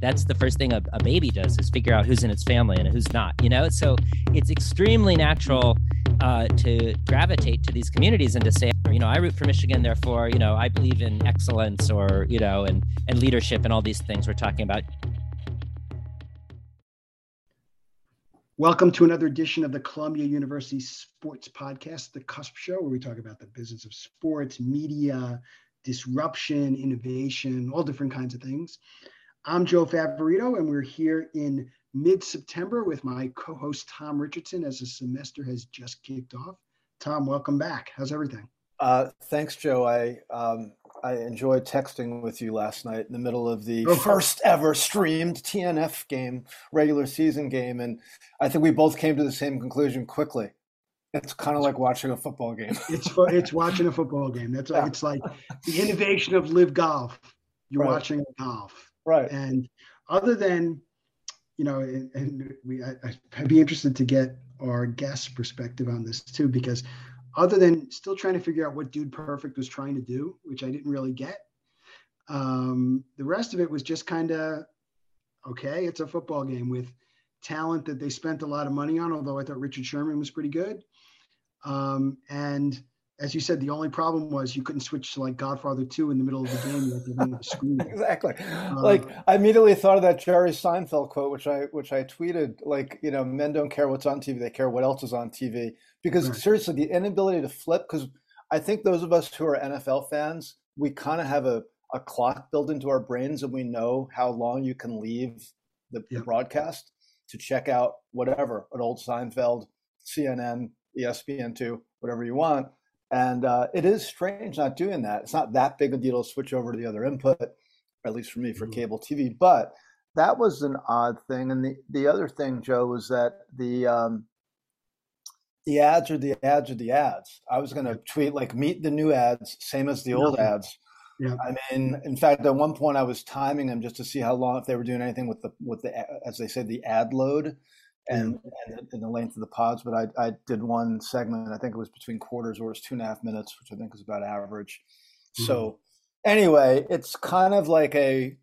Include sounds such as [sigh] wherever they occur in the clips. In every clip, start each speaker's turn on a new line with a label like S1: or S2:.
S1: that's the first thing a, a baby does is figure out who's in its family and who's not. You know, so it's extremely natural uh, to gravitate to these communities and to say, you know, I root for Michigan, therefore, you know, I believe in excellence or you know, and and leadership and all these things we're talking about.
S2: Welcome to another edition of the Columbia University Sports Podcast, the Cusp Show, where we talk about the business of sports, media, disruption, innovation, all different kinds of things. I'm Joe Favorito, and we're here in mid September with my co host Tom Richardson as the semester has just kicked off. Tom, welcome back. How's everything?
S3: Uh, thanks, Joe. I um, I enjoyed texting with you last night in the middle of the oh, first ever streamed TNF game, regular season game, and I think we both came to the same conclusion quickly. It's kind of like watching a football game. [laughs]
S2: it's it's watching a football game. That's like, yeah. it's like the innovation of LIV Golf. You're right. watching golf,
S3: right?
S2: And other than you know, and, and we, I, I'd be interested to get our guest perspective on this too, because other than still trying to figure out what Dude Perfect was trying to do, which I didn't really get. Um, the rest of it was just kind of okay. It's a football game with talent that they spent a lot of money on. Although I thought Richard Sherman was pretty good, um, and as you said, the only problem was you couldn't switch to like Godfather 2 in the middle of the game.
S3: You [laughs] exactly. Uh, like I immediately thought of that Jerry Seinfeld quote, which I which I tweeted. Like you know, men don't care what's on TV; they care what else is on TV. Because right. seriously, the inability to flip. Because I think those of us who are NFL fans, we kind of have a a clock built into our brains, and we know how long you can leave the, the broadcast to check out whatever an old Seinfeld, CNN, ESPN2, whatever you want and uh, it is strange not doing that. It's not that big a deal to switch over to the other input, at least for me for mm-hmm. cable TV. But that was an odd thing. And the, the other thing, Joe, was that the um, the ads are the ads are the ads. I was going to tweet like meet the new ads, same as the old ads. Yeah. I mean, in fact, at one point I was timing them just to see how long if they were doing anything with the with the as they said the ad load and, and, and the length of the pods. But I, I did one segment. I think it was between quarters, or it was two and a half minutes, which I think is about average. Mm-hmm. So anyway, it's kind of like a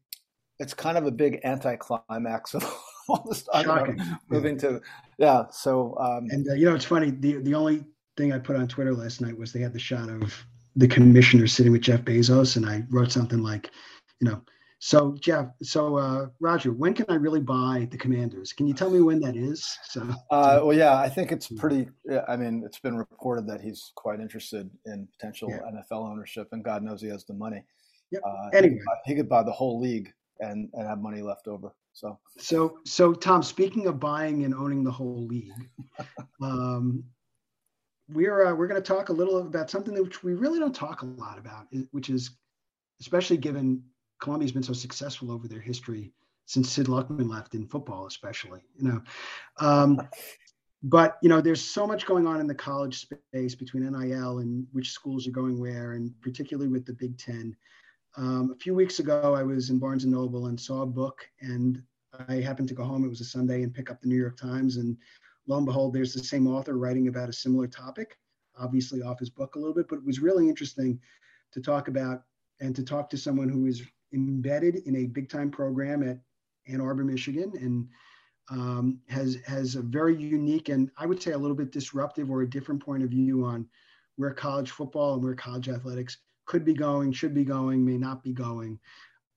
S3: it's kind of a big anticlimax of [laughs] all this Shocking. moving yeah. to yeah. So um,
S2: and uh, you know it's funny. The the only thing I put on Twitter last night was they had the shot of the commissioner sitting with Jeff Bezos, and I wrote something like, you know, so Jeff, so uh, Roger, when can I really buy the Commanders? Can you tell me when that is? So,
S3: uh, well, yeah, I think it's pretty. I mean, it's been reported that he's quite interested in potential yeah. NFL ownership, and God knows he has the money.
S2: Yep. Uh, anyway, he could,
S3: buy, he could buy the whole league and and have money left over. So,
S2: so, so Tom, speaking of buying and owning the whole league, [laughs] um, we're uh, we're going to talk a little about something which we really don't talk a lot about, which is especially given Columbia's been so successful over their history since Sid Luckman left in football, especially. You know, um, but you know, there's so much going on in the college space between NIL and which schools are going where, and particularly with the Big Ten. Um, a few weeks ago, I was in Barnes and Noble and saw a book, and I happened to go home. It was a Sunday, and pick up the New York Times, and lo and behold, there's the same author writing about a similar topic, obviously off his book a little bit, but it was really interesting to talk about and to talk to someone who is embedded in a big time program at Ann Arbor, Michigan, and um, has has a very unique and I would say a little bit disruptive or a different point of view on where college football and where college athletics could be going, should be going, may not be going.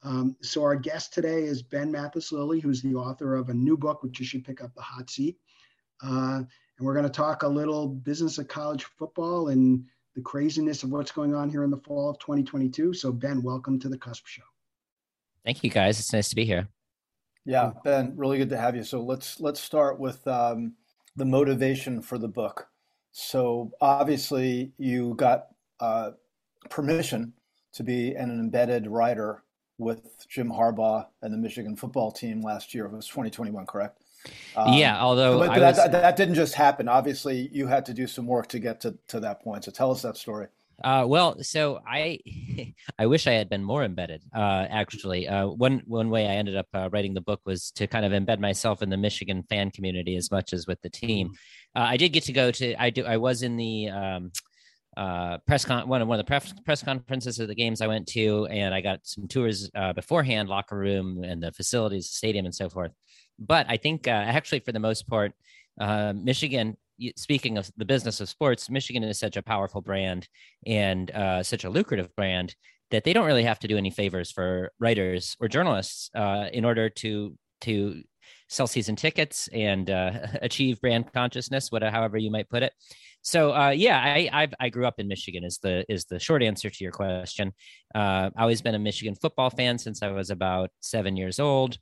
S2: Um, so our guest today is Ben Mathis Lilley, who's the author of a new book, which you should pick up, The Hot Seat. Uh, and we're going to talk a little business of college football and the craziness of what's going on here in the fall of 2022. So Ben, welcome to the Cusp Show.
S1: Thank you, guys. It's nice to be here.
S3: Yeah, Ben, really good to have you. So let's let's start with um, the motivation for the book. So obviously, you got uh, permission to be an embedded writer with Jim Harbaugh and the Michigan football team last year. It was 2021, correct?
S1: Um, yeah, although
S3: but, but was... that, that, didn't just happen. Obviously, you had to do some work to get to, to that point. So tell us that story.
S1: Uh, well, so I, [laughs] I wish I had been more embedded. Uh, actually, uh, one one way I ended up uh, writing the book was to kind of embed myself in the Michigan fan community as much as with the team. Mm-hmm. Uh, I did get to go to. I do. I was in the. Um, uh, press con one of one of the press press conferences of the games I went to, and I got some tours uh, beforehand, locker room and the facilities, the stadium, and so forth. But I think uh, actually, for the most part, uh, Michigan. Speaking of the business of sports, Michigan is such a powerful brand and uh, such a lucrative brand that they don't really have to do any favors for writers or journalists uh, in order to to sell season tickets and [laughs] achieve brand consciousness, whatever however you might put it. So uh, yeah, I I've, i grew up in Michigan. Is the is the short answer to your question. Uh, I've always been a Michigan football fan since I was about seven years old.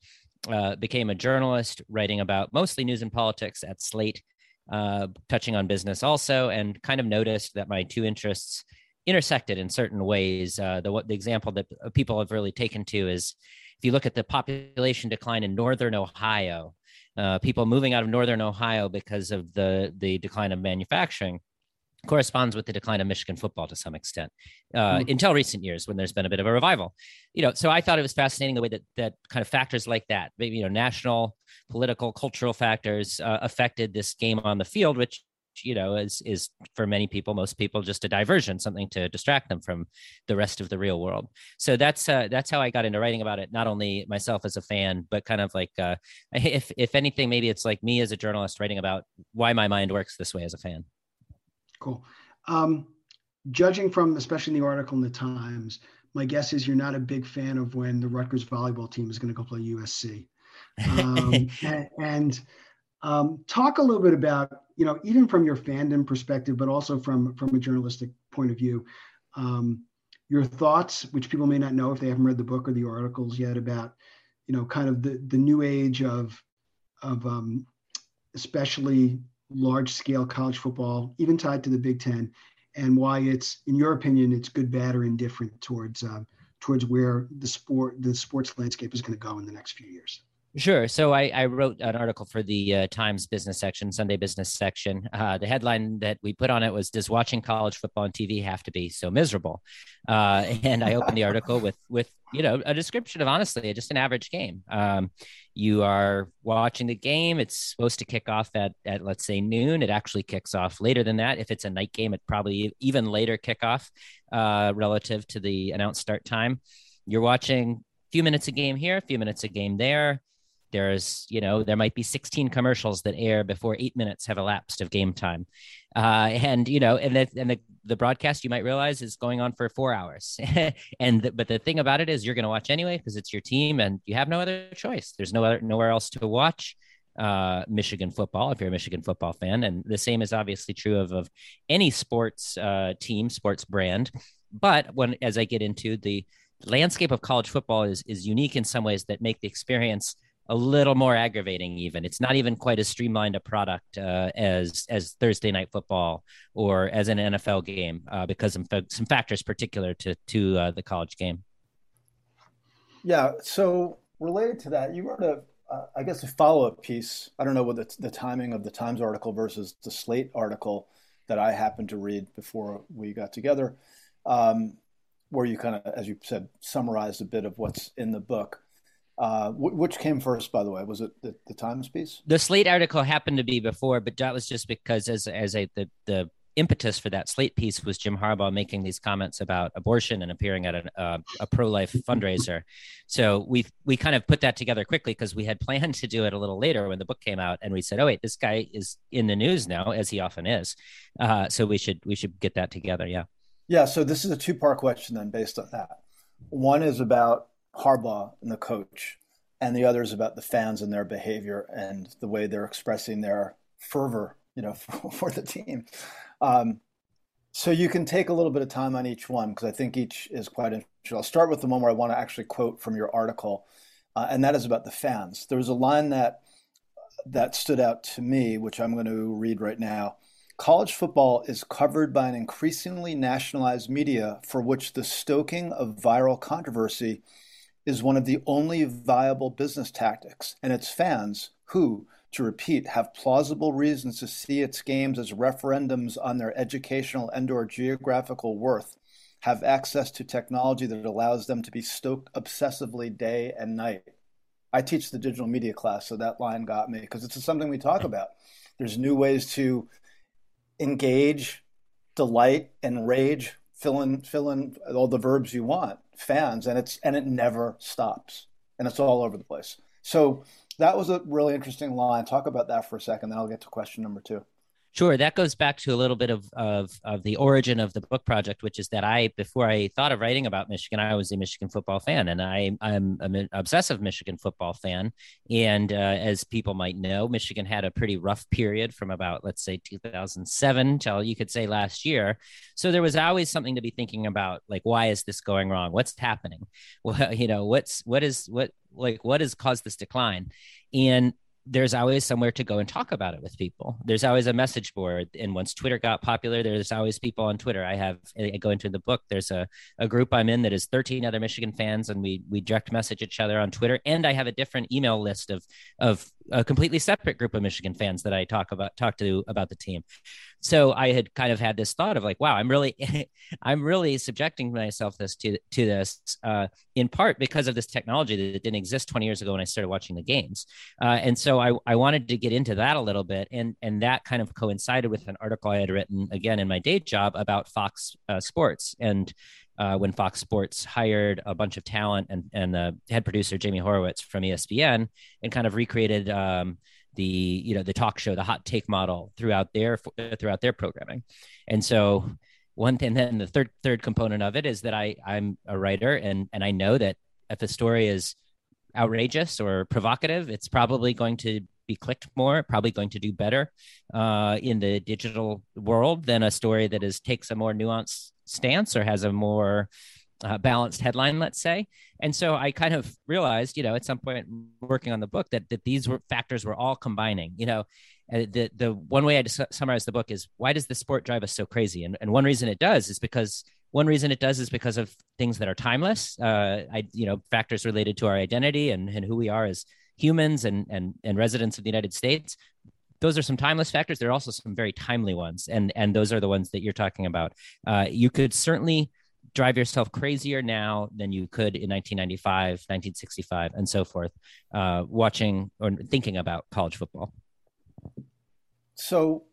S1: Uh, became a journalist, writing about mostly news and politics at Slate, uh, touching on business also, and kind of noticed that my two interests intersected in certain ways. Uh, the the example that people have really taken to is if you look at the population decline in northern Ohio uh, people moving out of northern Ohio because of the the decline of manufacturing corresponds with the decline of Michigan football to some extent uh, mm-hmm. until recent years when there's been a bit of a revival. You know, so I thought it was fascinating the way that that kind of factors like that, maybe you know, national, political, cultural factors uh, affected this game on the field, which you know is is for many people most people just a diversion something to distract them from the rest of the real world so that's uh, that's how i got into writing about it not only myself as a fan but kind of like uh, [laughs] if if anything maybe it's like me as a journalist writing about why my mind works this way as a fan
S2: cool. Um, judging from especially in the article in the times my guess is you're not a big fan of when the rutgers volleyball team is going to go play usc um, [laughs] and, and um, talk a little bit about, you know, even from your fandom perspective, but also from from a journalistic point of view, um, your thoughts, which people may not know if they haven't read the book or the articles yet, about, you know, kind of the the new age of of um, especially large scale college football, even tied to the Big Ten, and why it's, in your opinion, it's good, bad, or indifferent towards uh, towards where the sport the sports landscape is going to go in the next few years.
S1: Sure. So I, I, wrote an article for the uh, Times business section, Sunday business section. Uh, the headline that we put on it was "Does watching college football on TV have to be so miserable?" Uh, [laughs] and I opened the article with with you know a description of honestly just an average game. Um, you are watching the game. It's supposed to kick off at at let's say noon. It actually kicks off later than that. If it's a night game, it probably even later kickoff uh, relative to the announced start time. You're watching a few minutes a game here, a few minutes a game there there's you know there might be 16 commercials that air before eight minutes have elapsed of game time. Uh, and you know and the, and the, the broadcast you might realize is going on for four hours. [laughs] And the, but the thing about it is you're going to watch anyway because it's your team and you have no other choice. There's no other nowhere else to watch uh, Michigan football if you're a Michigan football fan, and the same is obviously true of, of any sports uh, team, sports brand. But when as I get into the landscape of college football is is unique in some ways that make the experience a little more aggravating even. It's not even quite as streamlined a product uh, as as thursday night football or as an nfl game uh, because of some factors particular to to uh, the college game.
S3: Yeah so related to that you wrote a uh, I guess a follow-up piece. I don't know what the, the timing of the times article versus the slate article that i happened to read before we got together um, where you kind of as you said summarized a bit of what's in the book uh, which came first, by the way? Was it the, the, Times piece?
S1: The Slate article happened to be before, but that was just because as as a the the impetus for that Slate piece was Jim Harbaugh making these comments about abortion and appearing at an, uh, a pro life fundraiser. [laughs] So we we kind of put that together quickly because we had planned to do it a little later when the book came out, and we said, "Oh wait, this guy is in the news now, as he often is." Uh, so we should we should get that together. Yeah.
S3: Yeah. So this is a two part question then, based on that. One is about Harbaugh and the coach, and the other is about the fans and their behavior and the way they're expressing their fervor, you know, for, [laughs] for the team. Um, so you can take a little bit of time on each one because I think each is quite interesting. I'll start with the one where I want to actually quote from your article, uh, and that is about the fans. There was a line that that stood out to me, which I'm going to read right now. College football is covered by an increasingly nationalized media for which the stoking of viral controversy is one of the only viable business tactics, and its fans, who, to repeat, have plausible reasons to see its games as referendums on their educational and or geographical worth, have access to technology that allows them to be stoked obsessively day and night. I teach the digital media class, so that line got me because it's something we talk about. There's new ways to engage delight and rage, fill in fill in all the verbs you want, fans, and it's and it never stops, and it's all over the place. So that was a really interesting line. Talk about that for a second, then I'll get to question number two.
S1: Sure, that goes back to a little bit of, of of the origin of the book project, which is that I, before I thought of writing about Michigan, I was a Michigan football fan, and I I'm, an obsessive Michigan football fan. And uh, as people might know, Michigan had a pretty rough period from about let's say 2007 till you could say last year. So there was always something to be thinking about, like why is this going wrong? What's happening? [laughs] Well, you know, what's what is what like what has caused this decline? And there's always somewhere to go and talk about it with people. There's always a message board. And once Twitter got popular, there's always people on Twitter. I have, I go into the book, there's a, a group I'm in that is 13 other Michigan fans, and we, we direct message each other on Twitter. And I have a different email list of, of a completely separate group of Michigan fans that I talk about, talk to about the team so I had kind of had this thought of like, wow, I'm really, [laughs] I'm really subjecting myself this to to this uh, in part because of this technology that didn't exist 20 years ago when I started watching the games, uh, and so I I wanted to get into that a little bit, and and that kind of coincided with an article I had written again in my day job about Fox uh, Sports and. Uh, when Fox Sports hired a bunch of talent and and the head producer Jamie Horowitz from ESPN and kind of recreated um, the you know the talk show the hot take model throughout their throughout their programming. And so one thing then the third third component of it is that i i'm a writer and and i know that if a story is outrageous or provocative it's probably going to be clicked more probably going to do better uh, in the digital world than a story that is takes a more nuanced stance or has a more uh, balanced headline, let's say. And so I kind of realized, you know, at some point working on the book that that these were factors were all combining. You know, uh, the the one way I summarize the book is why does the sport drive us so crazy? And and one reason it does is because one reason it does is because of things that are timeless. Uh, I you know factors related to our identity and and who we are as humans and and and residents of the United States. Those are some timeless factors. There are also some very timely ones, and and those are the ones that you're talking about. Uh, you could certainly drive yourself crazier now than you could in 1995, 1965, and so forth, uh, watching or thinking about college football.
S3: So,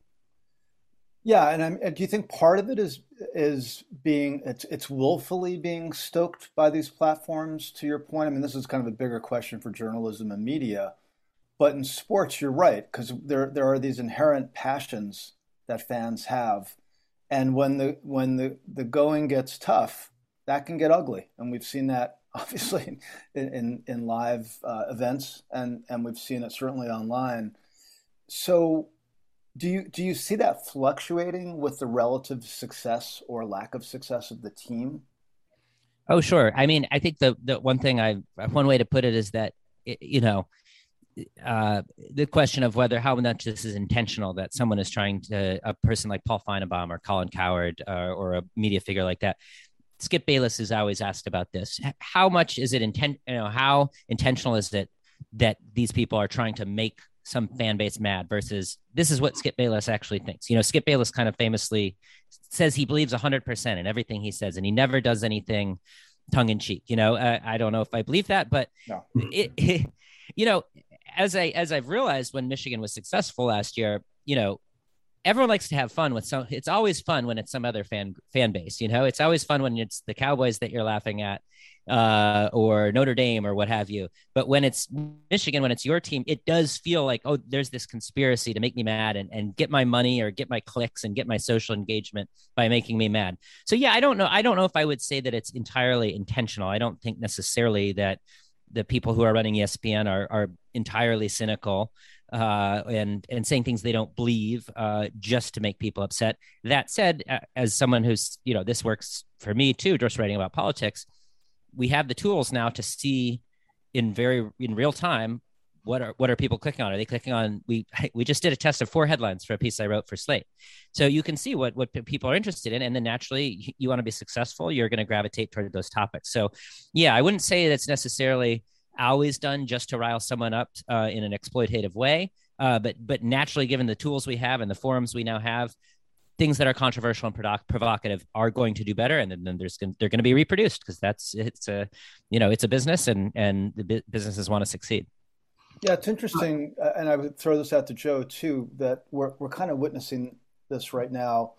S3: yeah, and I'm, do you think part of it is is being it's it's willfully being stoked by these platforms? To your point, I mean, this is kind of a bigger question for journalism and media, but in sports, you're right because there there are these inherent passions that fans have and when the when the the going gets tough, that can get ugly, and we've seen that [laughs] obviously in in, in live uh, events, and and we've seen it certainly online. So, do you do you see that fluctuating with the relative success or lack of success of the team?
S1: Oh, sure. I mean, I think the the one thing I one way to put it is that you know uh, the question of whether how much this is intentional that someone is trying to a person like Paul Finebaum or Colin Cowherd uh, or a media figure like that. Skip Bayless is always asked about this. How much is it intent? You know, how intentional is it that these people are trying to make some fan base mad versus this is what Skip Bayless actually thinks. You know, Skip Bayless kind of famously says he believes 100% in everything he says, and he never does anything tongue in cheek. You know, uh, I don't know if I believe that, but no. it, it, [laughs] you know, as I as I've realized when Michigan was successful last year, you know, everyone likes to have fun with some it's always fun when it's some other fan fan base you know? It's always fun when it's the cowboys that you're laughing at uh, or notre dame or what have you. But when it's michigan when it's your team it does feel like oh there's this conspiracy to make me mad and, and get my money or get my clicks and get my social engagement by making me mad. So yeah i don't know i don't know if i would say that it's entirely intentional. I don't think necessarily that the people who are running espn are, are entirely cynical uh, and and saying things they don't believe uh, just to make people upset. That said, as someone who's you know this works for me too, just writing about politics, we have the tools now to see in very in real time what are what are people clicking on? Are they clicking on? We [laughs] we just did a test of four headlines for a piece I wrote for Slate, so you can see what what people are interested in, and then naturally you want to be successful, you're going to gravitate toward those topics. So, yeah, I wouldn't say that's necessarily always done just to rile someone up uh, in an exploitative way. Uh, but but naturally, given the tools we have and the forums we now have, things that are controversial and provocative are going to do better, and then, then there's gonna, they're going to be reproduced because that's it's a you know it's a business and and the bu- businesses want to succeed.
S3: Yeah, it's interesting, uh, and I would throw this out to Joe too that we're we're kind of witnessing this right now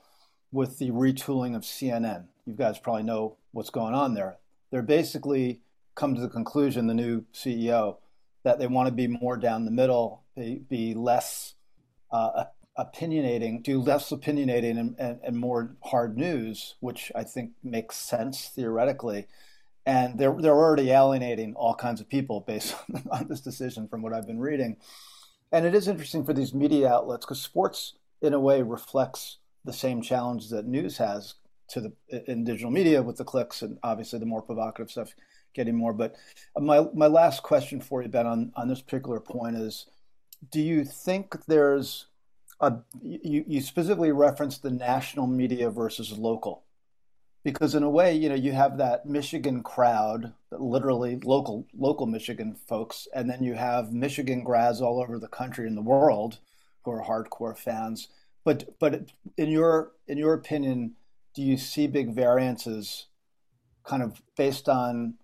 S3: with the retooling of CNN. You guys probably know what's going on there. They're basically come to the conclusion, the new CEO, that they want to be more down the middle, be, be less uh, opinionating, do less opinionating and, and, and, more hard news, which I think makes sense theoretically. And they're, they're already alienating all kinds of people based [laughs] on, on this decision from what I've been reading. And it is interesting for these media outlets because sports, in a way, reflects the same challenges that news has to the in digital media with the clicks and obviously the more provocative stuff getting more. But my my last question for you, Ben, on on this particular point is, do you think there's a you, you specifically referenced the national media versus local? Because in a way, you know, you have that Michigan crowd, literally local local Michigan folks, and then you have Michigan grads all over the country and the world who are hardcore fans. But but in your in your opinion, do you see big variances, kind of based on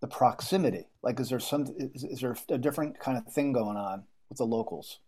S3: the proximity? Like, is there some is, is there a different kind of thing going on with the locals?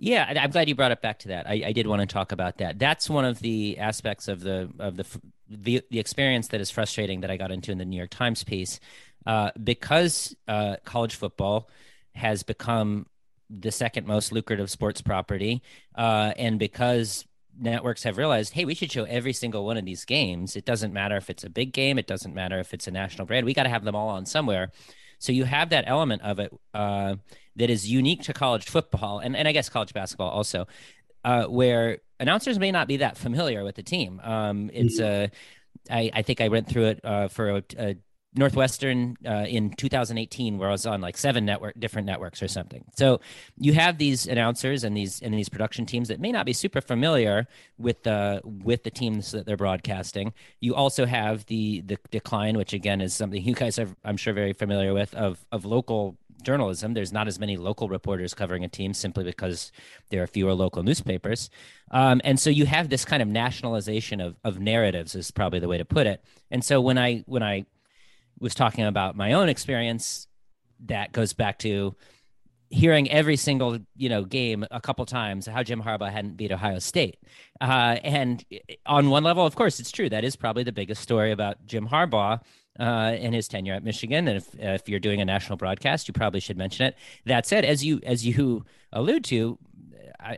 S1: Yeah, I'm glad you brought it back to that. I, I, did want to talk about that. That's one of the aspects of the of the the, the experience that is frustrating that I got into in the New York Times piece, uh, because uh, college football has become the second most lucrative sports property, uh, and because networks have realized, hey, we should show every single one of these games. It doesn't matter if it's a big game, it doesn't matter if it's a national brand. We got to have them all on somewhere. So you have that element of it uh, that is unique to college football, and, and I guess college basketball also, uh, where announcers may not be that familiar with the team. Um, it's mm-hmm. a I, I, think I went through it uh, for a, a, Northwestern uh, in 2018, where I was on like seven network different networks or something. So you have these announcers and these and these production teams that may not be super familiar with the with the teams that they're broadcasting. You also have the the decline, which again is something you guys are I'm sure very familiar with of of local journalism. There's not as many local reporters covering a team simply because there are fewer local newspapers. Um, and so you have this kind of nationalization of, of narratives is probably the way to put it. And so when I when I was talking about my own experience that goes back to hearing every single you know game a couple times how Jim Harbaugh hadn't beat Ohio State, uh, and on one level, of course, it's true that is probably the biggest story about Jim Harbaugh uh, and his tenure at Michigan. And if if you're doing a national broadcast, you probably should mention it. That said, as you as you allude to.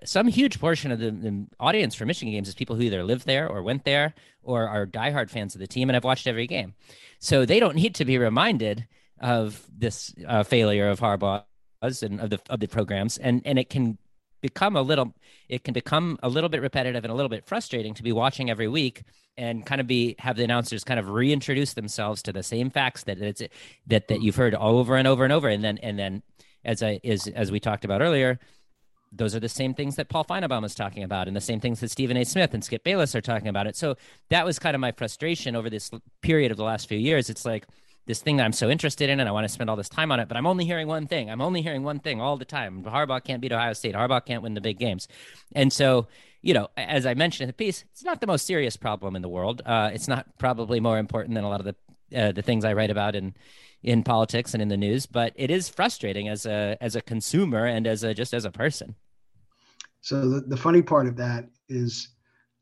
S1: Some huge portion of the, the audience for Michigan games is people who either live there or went there or are diehard fans of the team and have watched every game. So they don't need to be reminded of this uh, failure of Harbaugh's and of the of the programs, and and it can become a little it can become a little bit repetitive and a little bit frustrating to be watching every week and kind of be have the announcers kind of reintroduce themselves to the same facts that it's that that you've heard over and over and over and then and then as I is as we talked about earlier those are the same things that Paul Finebaum is talking about, and the same things that Stephen A. Smith and Skip Bayless are talking about. It. So that was kind of my frustration over this period of the last few years. It's like this thing that I'm so interested in, and I want to spend all this time on it, but I'm only hearing one thing. I'm only hearing one thing all the time. Harbaugh can't beat Ohio State. Harbaugh can't win the big games, and so you know, as I mentioned in the piece, it's not the most serious problem in the world. Uh, it's not probably more important than a lot of the uh, the things I write about in in politics and in the news, but it is frustrating as a as a consumer and as a just as a person.
S2: So the, the funny part of that is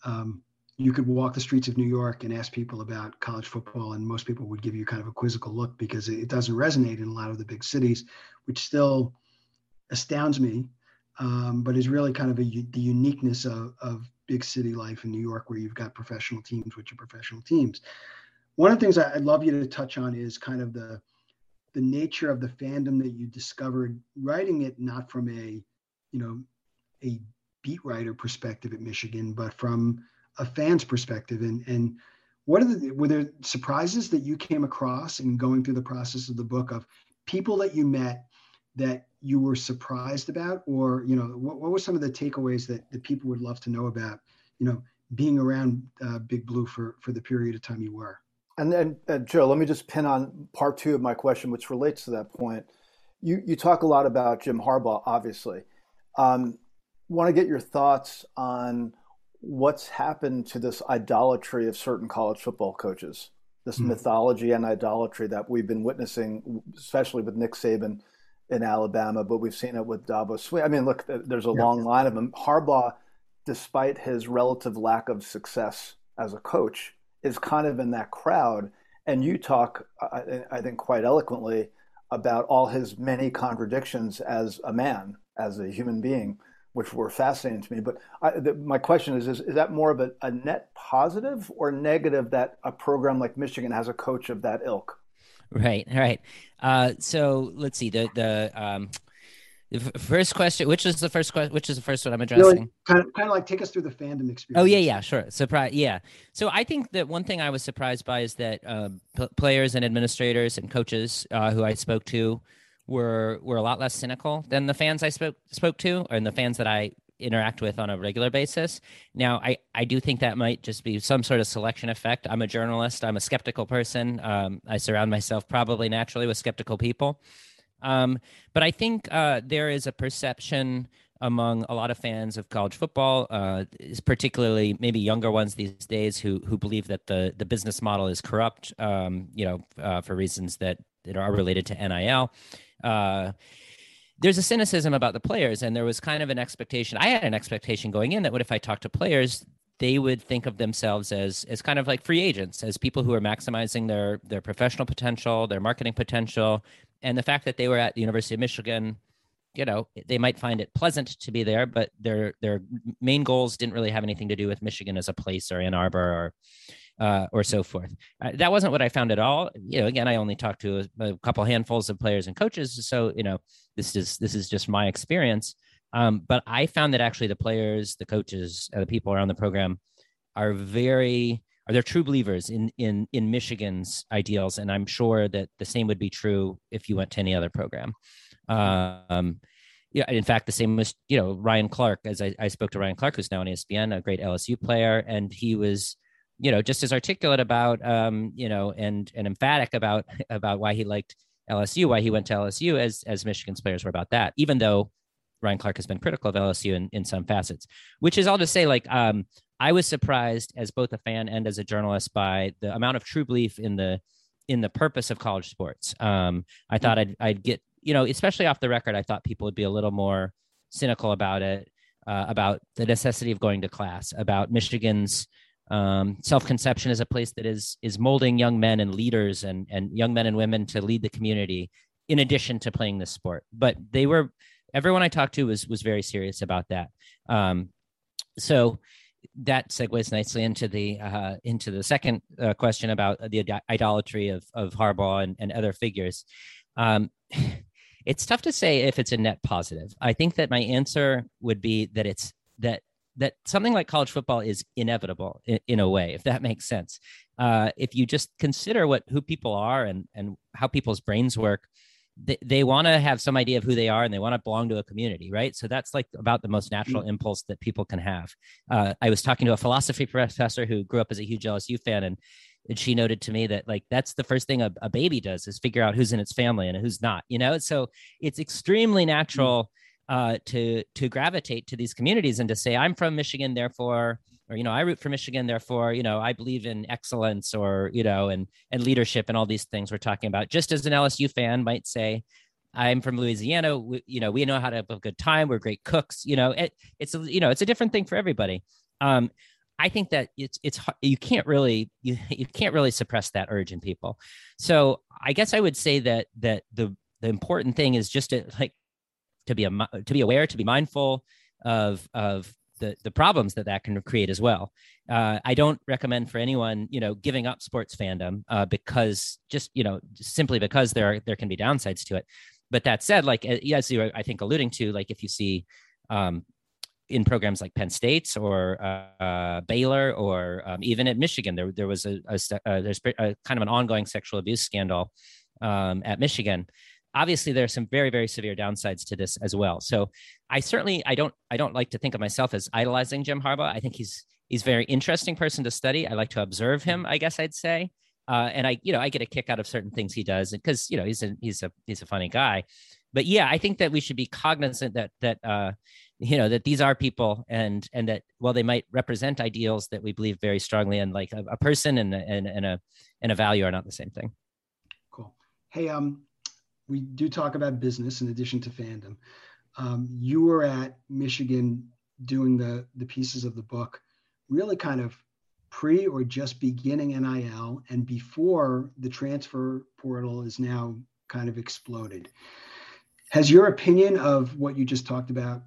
S2: um, you could walk the streets of New York and ask people about college football, and most people would give you kind of a quizzical look because it doesn't resonate in a lot of the big cities, which still astounds me, um, but is really kind of a, the uniqueness of, of big city life in New York, where you've got professional teams, which are professional teams. One of the things I'd love you to touch on is kind of the the nature of the fandom that you discovered writing it not from a you know a beat writer perspective at Michigan, but from a fan's perspective. And and what are the were there surprises that you came across in going through the process of the book of people that you met that you were surprised about, or you know, what, what were some of the takeaways that the people would love to know about, you know, being around uh, Big Blue for for the period of time you were.
S3: And then, uh, Joe, let me just pin on part two of my question, which relates to that point. You you talk a lot about Jim Harbaugh, obviously. Um, want to get your thoughts on what's happened to this idolatry of certain college football coaches, this mm mythology and idolatry that we've been witnessing, especially with Nick Saban in Alabama, but we've seen it with Dabo Swinney. I mean, look, there's a yeah. long line of them. Harbaugh despite his relative lack of success as a coach, is kind of in that crowd. And you talk, I, I think, quite eloquently about all his many contradictions as a man, as a human being, which were fascinating to me. But I, the, my question is, is, is that more of a, a, net positive or negative that a program like Michigan has a coach of that ilk?
S1: Right, right. Uh, so let's see. The the um, first question, which is the first question? Which is the first one I'm addressing? Really,
S2: kind of, kind of like take us through the fandom experience.
S1: Oh yeah, yeah, sure. Surprise, yeah. So I think that one thing I was surprised by is that uh, p- players and administrators and coaches uh, who I spoke to were were a lot less cynical than the fans I spoke spoke to, and the fans that I interact with on a regular basis. Now, I, I do think that might just be some sort of selection effect. I'm a journalist. I'm a skeptical person. Um, I surround myself probably naturally with skeptical people. Um, but I think uh, there is a perception among a lot of fans of college football, uh, particularly maybe younger ones these days, who who believe that the the business model is corrupt. Um, you know, uh, for reasons that that are related to NIL. Uh, there's a cynicism about the players, and there was kind of an expectation. I had an expectation going in that what if I talked to players, they would think of themselves as as kind of like free agents, as people who are maximizing their their professional potential, their marketing potential, and the fact that they were at the University of Michigan, you know, they might find it pleasant to be there, but their their main goals didn't really have anything to do with Michigan as a place or Ann Arbor or uh, or so forth. Uh, that wasn't what I found at all. You know, again, I only talked to a, a, couple handfuls of players and coaches, so you know, this is this is just my experience. Um, but I found that actually the players, the coaches, uh, the people around the program are very are there true believers in in in Michigan's ideals, and I'm sure that the same would be true if you went to any other program. Um, yeah, in fact, the same was you know Ryan Clark. As I, I spoke to Ryan Clark, who's now on ESPN, a great LSU player, and he was you know just as articulate about um, you know and and emphatic about [laughs] about why he liked LSU, why he went to LSU, as as Michigan's players were about that. Even though Ryan Clark has been critical of LSU in, in some facets, which is I'll just say like um, I was surprised as both a fan and as a journalist by the amount of true belief in the in the purpose of college sports. Um, I thought I'd, I'd get, you know, especially off the record, I thought people would be a little more cynical about it, uh, about the necessity of going to class, about Michigan's um, self-conception as a place that is is molding young men and leaders and and young men and women to lead the community, in addition to playing this sport. But they were everyone I talked to was was very serious about that. Um, so that segues nicely into the uh, into the second uh, question about the idolatry of of Harbaugh and, and other figures. Um, [laughs] it's tough to say if it's a net positive. I think that my answer would be that it's that that something like college football is inevitable in, in a way, if that makes sense. Uh, if you just consider what who people are and and how people's brains work, they, they want to have some idea of who they are and they want to belong to a community right? So that's like about the most natural mm-hmm. impulse that people can have. Uh, i was talking to a philosophy professor who grew up as a huge lsu fan and and she noted to me that like that's the first thing a, a baby does is figure out who's in its family and who's not you know? So it's extremely natural uh, to to gravitate to these communities and to say i'm from michigan therefore or you know i root for michigan therefore you know i believe in excellence or you know and and leadership and all these things we're talking about. Just as an lsu fan might say i'm from louisiana. We, you know we know how to have a good time. We're great cooks. You know it, it's a, you know it's a different thing for everybody. Um i think that it's it's you can't really you, [laughs] you can't really suppress that urge in people. So i guess i would say that that the the important thing is just to like to be a to be aware to be mindful of of the the problems that that can create as well. Uh, I don't recommend for anyone, you know, giving up sports fandom uh, because just you know simply because there are there can be downsides to it. But that said, like as you were, I think alluding to, like if you see um, in programs like Penn State's or uh, uh, Baylor or um, even at Michigan, there there was a, a, a uh, there's a, kind of an ongoing sexual abuse scandal um, at Michigan obviously there are some very very severe downsides to this as well so i certainly i don't i don't like to think of myself as idolizing jim harbaugh. I think he's he's a very interesting person to study. I like to observe him i guess i'd say. Uh, and i you know i get a kick out of certain things he does because you know he's a he's a he's a funny guy. But yeah i think that we should be cognizant that that uh you know that these are people and and that while they might represent ideals that we believe very strongly in like a, a person and, and and a and a value are not the same thing.
S2: Cool. Hey um we do talk about business in addition to fandom. Um, you were at Michigan doing the the pieces of the book really kind of pre or just beginning NIL and before the transfer portal is now kind of exploded. Has your opinion of what you just talked about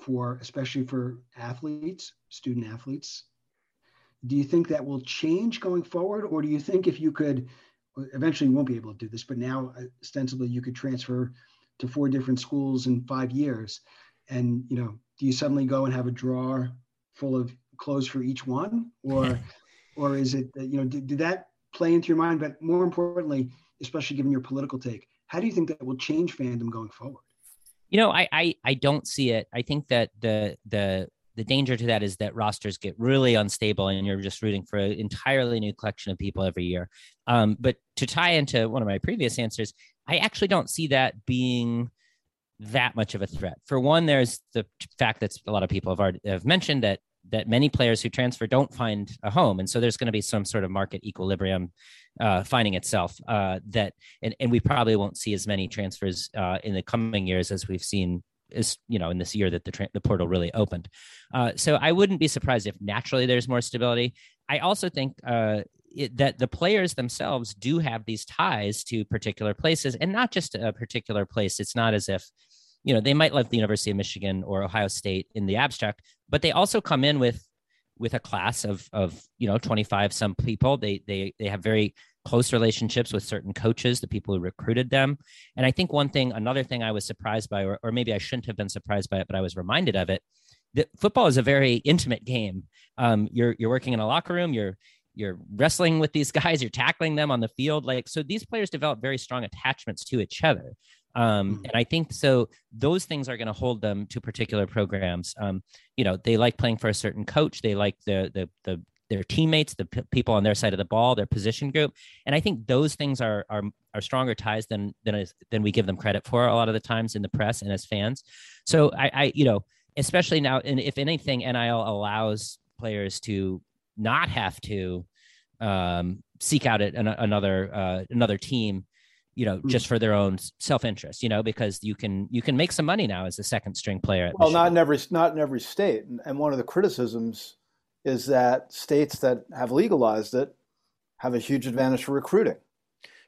S2: for especially for athletes, student athletes, do you think that will change going forward or do you think if you could eventually you won't be able to do this, but now ostensibly you could transfer to four different schools in 5 years. And you know, do you suddenly go and have a drawer full of clothes for each one? Or [laughs] or is it you know did, did that play into your mind? But more importantly especially given your political take how do you think that will change fandom going forward?
S1: You know i i, I don't see it. I think that the the the danger to that is that rosters get really unstable and you're just rooting for an entirely new collection of people every year. Um, but to tie into one of my previous answers i actually don't see that being that much of a threat. For one, there's the fact that a lot of people have already have mentioned that that many players who transfer don't find a home. And so there's going to be some sort of market equilibrium uh, finding itself uh, that and, and we probably won't see as many transfers uh, in the coming years as we've seen is you know in this year that the tra- the portal really opened. Uh, so i wouldn't be surprised if naturally there's more stability. I also think uh, it, that the players themselves do have these ties to particular places and not just a particular place. It's not as if you know they might love the university of michigan or ohio state in the abstract but they also come in with with a class of of you know 25 some people. They they they have very close relationships with certain coaches the people who recruited them. And i think one thing another thing i was surprised by or, or maybe i shouldn't have been surprised by it but i was reminded of it that football is a very intimate game. Um, you're you're working in a locker room you're you're wrestling with these [laughs] guys you're tackling them on the field like so these players develop very strong attachments to each other um, mm. and I think so. Those things are going to hold them to particular programs. Um, you know, they like playing for a certain coach. They like the the the their teammates, the p- people on their side of the ball, their position group, and I think those things are are are stronger ties than than than we give them credit for a lot of the times in the press and as fans. So I, I you know, especially now, and if anything, NIL allows players to not have to um, seek out an, another uh, another team you know, just for their own self-interest, you know, because you can you can make some money now as a second string player.
S3: well, not in every not in every state, and one of the criticisms is that states that have legalized it have a huge advantage for recruiting.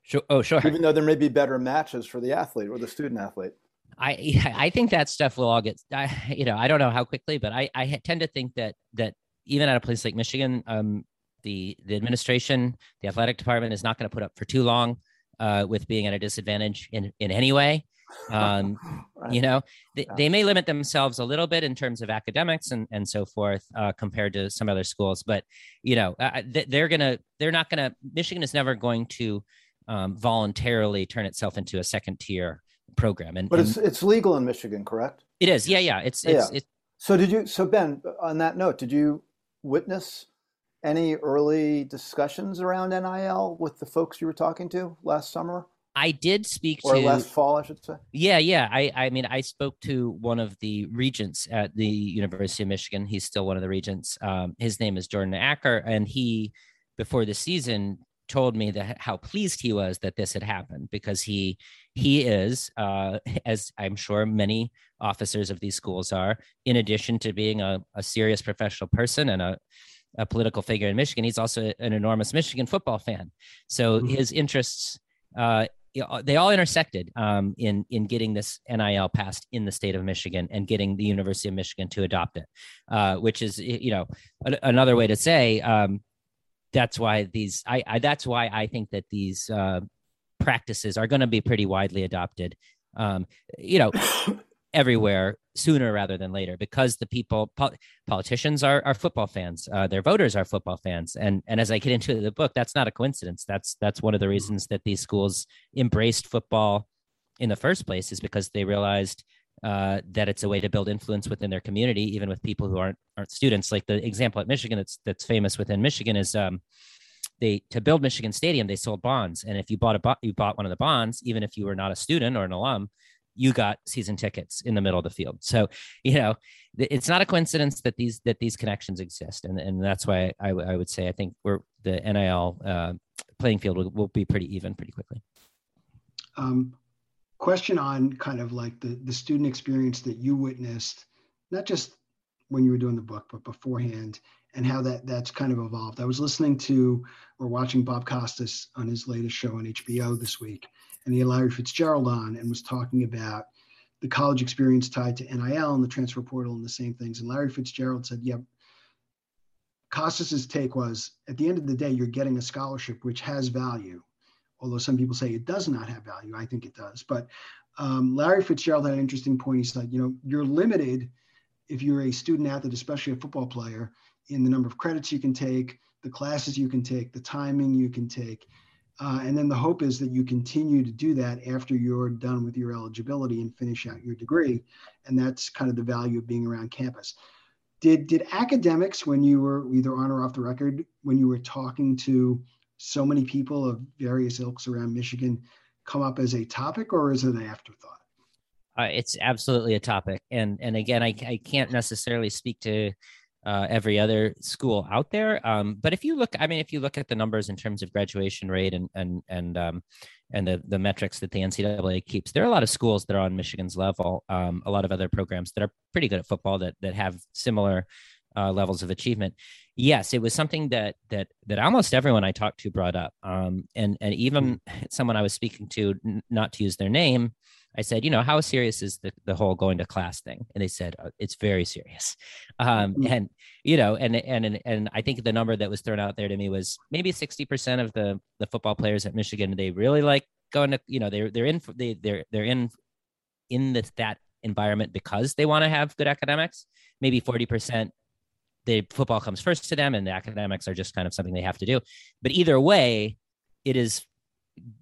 S1: Sure. Oh, sure.
S3: Even though there may be better matches for the athlete or the student athlete.
S1: I [laughs] I think that stuff will all get. I, you know, I don't know how quickly, but I I tend to think that that even at a place like Michigan, um, the the administration, the athletic department is not going to put up for too long uh, with being at a disadvantage in, in any way. Um, [laughs] right. You know, they, yeah. they may limit themselves a little bit in terms of academics and, and so forth uh, compared to some other schools, but you know, uh, they're gonna they're not gonna Michigan is never going to um, voluntarily turn itself into a second tier program. And
S3: but it's it's legal in Michigan, correct?
S1: It is. Yeah, yeah. It's it's,
S3: yeah. it's so did you so Ben on that note, did you witness any early discussions around NIL with the folks you were talking to last summer?
S1: I did speak to
S3: or
S1: to
S3: last fall, I should say.
S1: Yeah, yeah. I, I mean, I spoke to one of the regents at the University of Michigan. He's still one of the regents. Um, his name is Jordan Acker, and he, before the season, told me that how pleased he was that this had happened because he he is, uh, as I'm sure many officers of these schools are, in addition to being a, a serious professional person and a a political figure in Michigan, he's also an enormous Michigan football fan. So mm-hmm. his interests, uh, they all intersected um, in in getting this NIL passed in the state of Michigan and getting the University of Michigan to adopt it, uh, which is you know a, another way to say um, that's why these I, I, that's why I think that these uh, practices are going to be pretty widely adopted. Um, you know, [coughs] everywhere sooner rather than later because the people po- politicians are, are football fans uh, their voters are football fans. And and as i get into the book that's not a coincidence. That's that's one of the reasons that these schools embraced football in the first place is because they realized uh, that it's a way to build influence within their community even with people who aren't aren't students. Like the example at michigan that's that's famous within michigan is um, they to build michigan stadium they sold bonds and if you bought a you bought one of the bonds even if you were not a student or an alum you got season tickets in the middle of the field. So, you know, it's not a coincidence that these that these connections exist, and and that's why I, I would say I think we're the NIL uh, playing field will, will, be pretty even pretty quickly.
S2: Um, question on kind of like the the student experience that you witnessed, not just when you were doing the book, but beforehand, and how that that's kind of evolved. I was listening to or watching Bob Costas on his latest show on HBO this week, and he had Larry Fitzgerald on and was talking about the college experience tied to NIL and the transfer portal and the same things. And Larry Fitzgerald said, "Yeah." Costas's take was, at the end of the day, you're getting a scholarship which has value, although some people say it does not have value. I think it does. But um, Larry Fitzgerald had an interesting point. He said, you know, you're limited if you're a student athlete, especially a football player, in the number of credits you can take, the classes you can take, the timing you can take. Uh, and then the hope is that you continue to do that after you're done with your eligibility and finish out your degree. And that's kind of the value of being around campus. Did, did academics, when you were either on or off the record, when you were talking to so many people of various ilks around Michigan, come up as a topic or is it an afterthought?
S1: Uh, it's absolutely a topic, and and again, I I can't necessarily speak to uh, every other school out there. Um, but if you look, I mean, if you look at the numbers in terms of graduation rate and and and um, and the the metrics that the NCAA keeps, there are a lot of schools that are on Michigan's level. Um, a lot of other programs that are pretty good at football that that have similar uh, levels of achievement. Yes, it was something that that that almost everyone I talked to brought up, um, and and even hmm. [laughs] someone I was speaking to, n- not to use their name, I said, you know, how serious is the, the whole going to class thing? And they said, oh, it's very serious. [laughs] Um, mm-hmm. And, you know, and, and, and I think the number that was thrown out there to me was maybe 60% of the, the football players at Michigan, they really like going to, you know, they're, they're in, they, they're, they're in, in the, that environment because they want to have good academics. Maybe 40% the football comes first to them and the academics are just kind of something they have to do. But either way, it is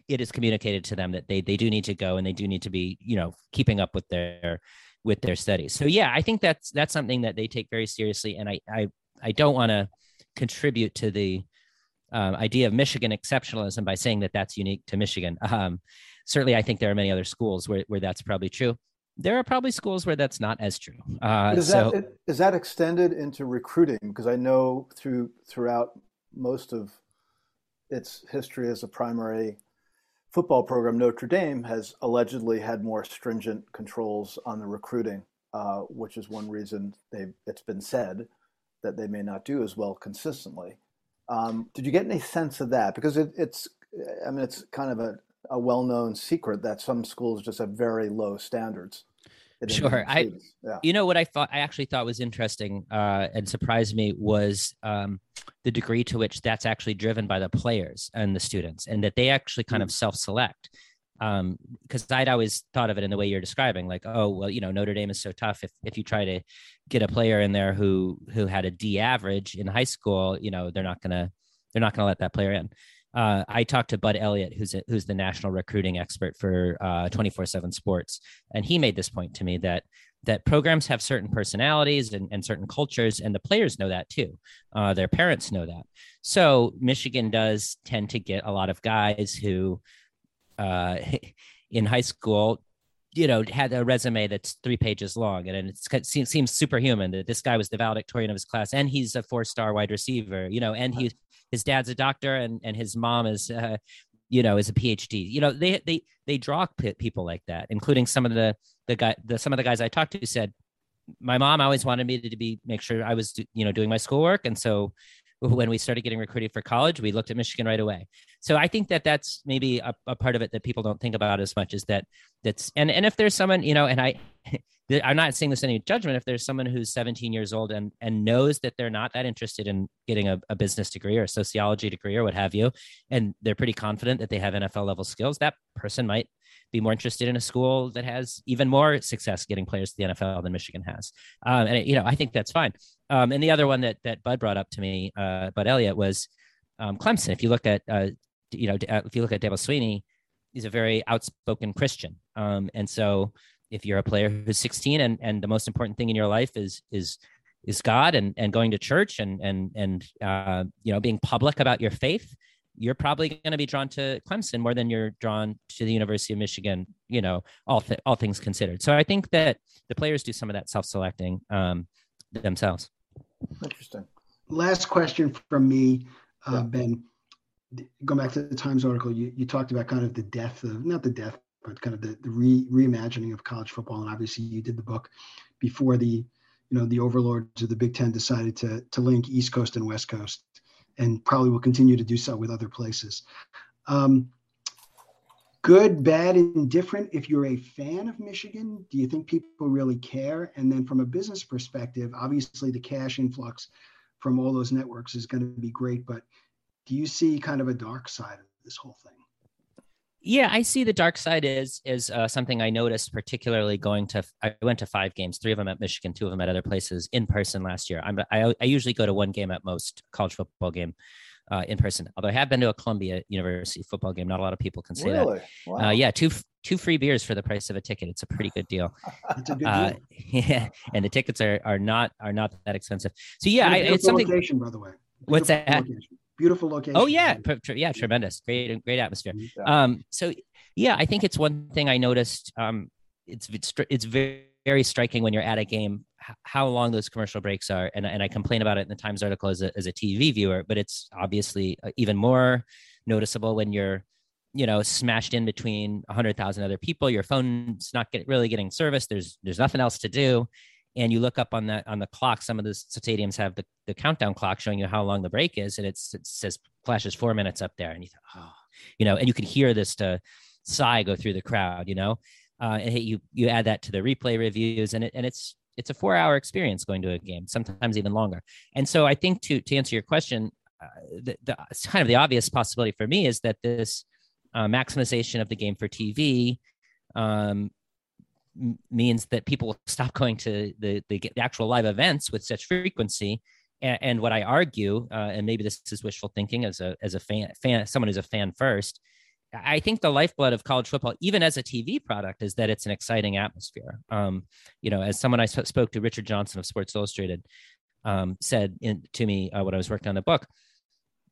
S1: it is communicated to them that they they do need to go and they do need to be you know keeping up with their with their studies. So yeah i think that's that's something that they take very seriously and i i, I don't want to contribute to the um, idea of michigan exceptionalism by saying that that's unique to michigan. [laughs] Um, certainly i think there are many other schools where, where that's probably true. There are probably schools where that's not as true. Uh,
S3: is,
S1: so,
S3: that, is that extended into recruiting? Because i know through throughout most of its history as a primary football program, Notre Dame has allegedly had more stringent controls on the recruiting, uh, which is one reason they it's been said that they may not do as well consistently. Um, did you get any sense of that? Because it, it's, I mean, it's kind of a, a well-known secret that some schools just have very low standards.
S1: Sure. I, yeah. you know what I thought, I actually thought was interesting uh, and surprised me was um, the degree to which that's actually driven by the players and the students and that they actually kind mm. of self-select. Um, because I'd always thought of it in the way you're describing, like, oh, well, you know, Notre Dame is so tough. If if you try to get a player in there who who had a D average in high school, you know, they're not gonna they're not gonna let that player in uh, I talked to Bud Elliott, who's a, who's the national recruiting expert for uh, twenty four seven Sports, and he made this point to me that that programs have certain personalities and, and certain cultures, and the players know that too. Uh, their parents know that. So Michigan does tend to get a lot of guys who, uh, [laughs] in high school, you know, had a resume that's three pages long, and, and it seems, seems superhuman that this guy was the valedictorian of his class, and he's a four star wide receiver, you know, and he his dad's a doctor and and his mom is uh, you know is a phd you know they they they draw people like that including some of the the guy the some of the guys i talked to said my mom always wanted me to be make sure i was you know doing my schoolwork and so when we started getting recruited for college we looked at michigan right away so i think that that's maybe a, a part of it that people don't think about as much is that that's and and if there's someone you know and i [laughs] I'm not saying this any judgment. If there's someone who's 17 years old and and knows that they're not that interested in getting a, a, business degree or a sociology degree or what have you, and they're pretty confident that they have NFL level skills, that person might be more interested in a school that has even more success getting players to the NFL than Michigan has. Um, and it, you know, I think that's fine. Um, and the other one that that Bud brought up to me, uh, Bud Elliott, was um, Clemson. If you look at uh, you know, if you look at Dabo Swinney, he's a very outspoken Christian, um, and so if you're a player who's 16 and and the most important thing in your life is is is God and and going to church and and and uh, you know being public about your faith, you're probably going to be drawn to Clemson more than you're drawn to the University of Michigan. You know, all th- all things considered. So I think that the players do some of that self-selecting um, themselves.
S3: Interesting.
S2: Last question from me, uh, yeah. Ben. Going back to the Times article, you, you talked about kind of the death of not the death, but kind of the, the re, reimagining of college football. And obviously, you did the book before the you know the overlords of the Big Ten decided to to link East Coast and West Coast, and probably will continue to do so with other places. Um, good, bad, indifferent. If you're a fan of Michigan, do you think people really care? And then from a business perspective, obviously the cash influx from all those networks is going to be great, but do you see kind of a dark side of this whole thing?
S1: Yeah, I see the dark side is is uh, something I noticed, particularly going to. I went to five games, three of them at Michigan, two of them at other places in person last year. I'm, I, I usually go to one game at most, college football game, uh, in person. Although I have been to a Columbia University football game, not a lot of people can say
S3: really?
S1: that. Uh, wow. Uh, yeah, two two free beers for the price of a ticket. It's a pretty good deal. [laughs]
S2: a good uh, deal. [laughs]
S1: yeah, and the tickets are are not are not that expensive. So yeah, I, it's something.
S2: By the way.
S1: What's that?
S2: Location beautiful location.
S1: Oh yeah, yeah, tremendous, great, great atmosphere. Um, so yeah, I think it's one thing I noticed. Um, it's it's, it's very, very striking when you're at a game how long those commercial breaks are, and and I complain about it in the Times article as a as a TV viewer, but it's obviously uh, even more noticeable when you're you know smashed in between 100000 other people your phone's not get, really getting service there's there's nothing else to do and you look up on that on the clock some of the stadiums have the, the countdown clock showing you how long the break is and it says flashes four minutes up there and you thought oh you know and you can hear this to sigh go through the crowd you know? Uh, and you you add that to the replay reviews and it and it's it's a four hour experience going to a game sometimes even longer. And so i think to to answer your question uh, the, the kind of the obvious possibility for me is that this uh, maximization of the game for tv um, means that people will stop going to the, the, the actual live events with such frequency. And, and what I argue, uh, and maybe this is wishful thinking as a as a fan, fan, someone who's a fan first, I think the lifeblood of college football, even as a TV product, is that it's an exciting atmosphere. Um, you know, as someone I sp- spoke to, Richard Johnson of Sports Illustrated, um, said in, to me uh, when I was working on the book,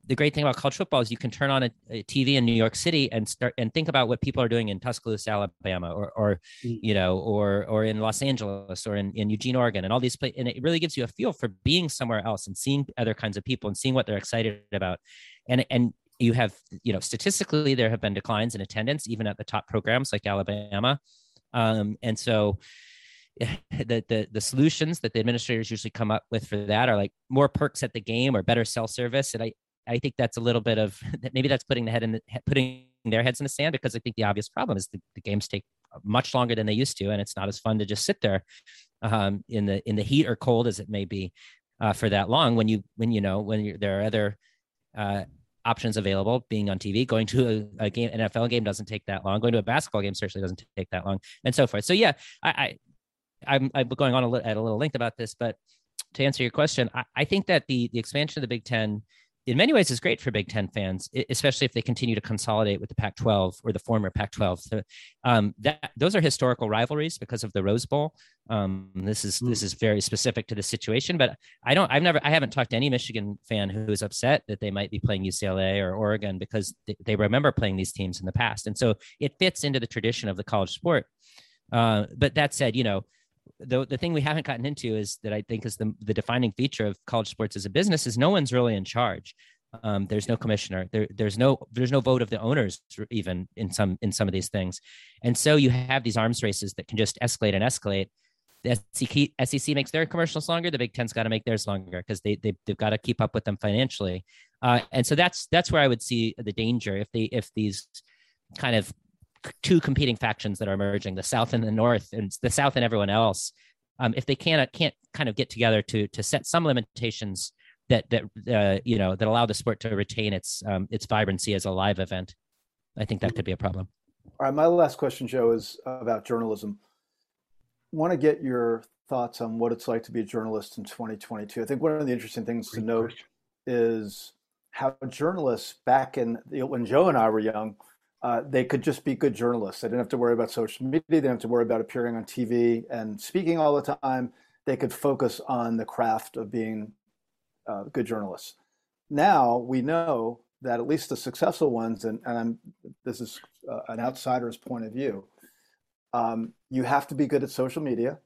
S1: the great thing about college football is you can turn on a, a, TV in New York City and start and think about what people are doing in Tuscaloosa, Alabama, or, or mm. you know, or or in Los Angeles, or in, in Eugene, Oregon, and all these places. And it really gives you a feel for being somewhere else and seeing other kinds of people and seeing what they're excited about. And and you have, you know, statistically there have been declines in attendance even at the top programs like Alabama, um, and so [laughs] the, the the solutions that the administrators usually come up with for that are like more perks at the game or better cell service and i I think that's a little bit of [laughs] maybe that's putting the head in the, putting their heads in the sand because I think the obvious problem is the, the games take much longer than they used to, and it's not as fun to just sit there um, in the in the heat or cold as it may be uh, for that long. When you when you know when there are other uh, options available, being on TV, going to a, a, game NFL game doesn't take that long. Going to a basketball game certainly doesn't take that long, and so forth. So yeah, I, I I'm, I'm going on a li- at a little length about this, but to answer your question, I, I think that the the expansion of the Big Ten in many ways is great for Big Ten fans, especially if they continue to consolidate with the Pac-12 or the former Pac-12. So, um, that those are historical rivalries because of the Rose Bowl. Um, this is this is very specific to the situation, but I don't. I've never. I haven't talked to any Michigan fan who is upset that they might be playing UCLA or Oregon because they, they remember playing these teams in the past, and so it fits into the tradition of the college sport. Uh, but that said, you know the the thing we haven't gotten into is that I think is the the defining feature of college sports as a business is no one's really in charge. Um, there's no commissioner. There, there's no there's no vote of the owners even in some in some of these things, and so you have these arms races that can just escalate and escalate. The SEC, SEC makes their commercials longer. The Big Ten's got to make theirs longer because they, they they've got to keep up with them financially. Uh, and so that's that's where I would see the danger if they if these kind of two competing factions that are emerging the south and the north and the south and everyone else. Um, if they can't can't kind of get together to to set some limitations that that uh, you know that allow the sport to retain its um, its vibrancy as a live event i think that could be a problem.
S3: All right my last question joe is about journalism. Want to get your thoughts on what it's like to be a journalist in 2022 i think one of the interesting things Great to note question. is how journalists back in when joe and i were young uh, they could just be good journalists. They didn't have to worry about social media. They didn't have to worry about appearing on TV and speaking all the time. They could focus on the craft of being uh, good journalists. Now we know that at least the successful ones, and, and this is uh, an outsider's point of view, um, you have to be good at social media.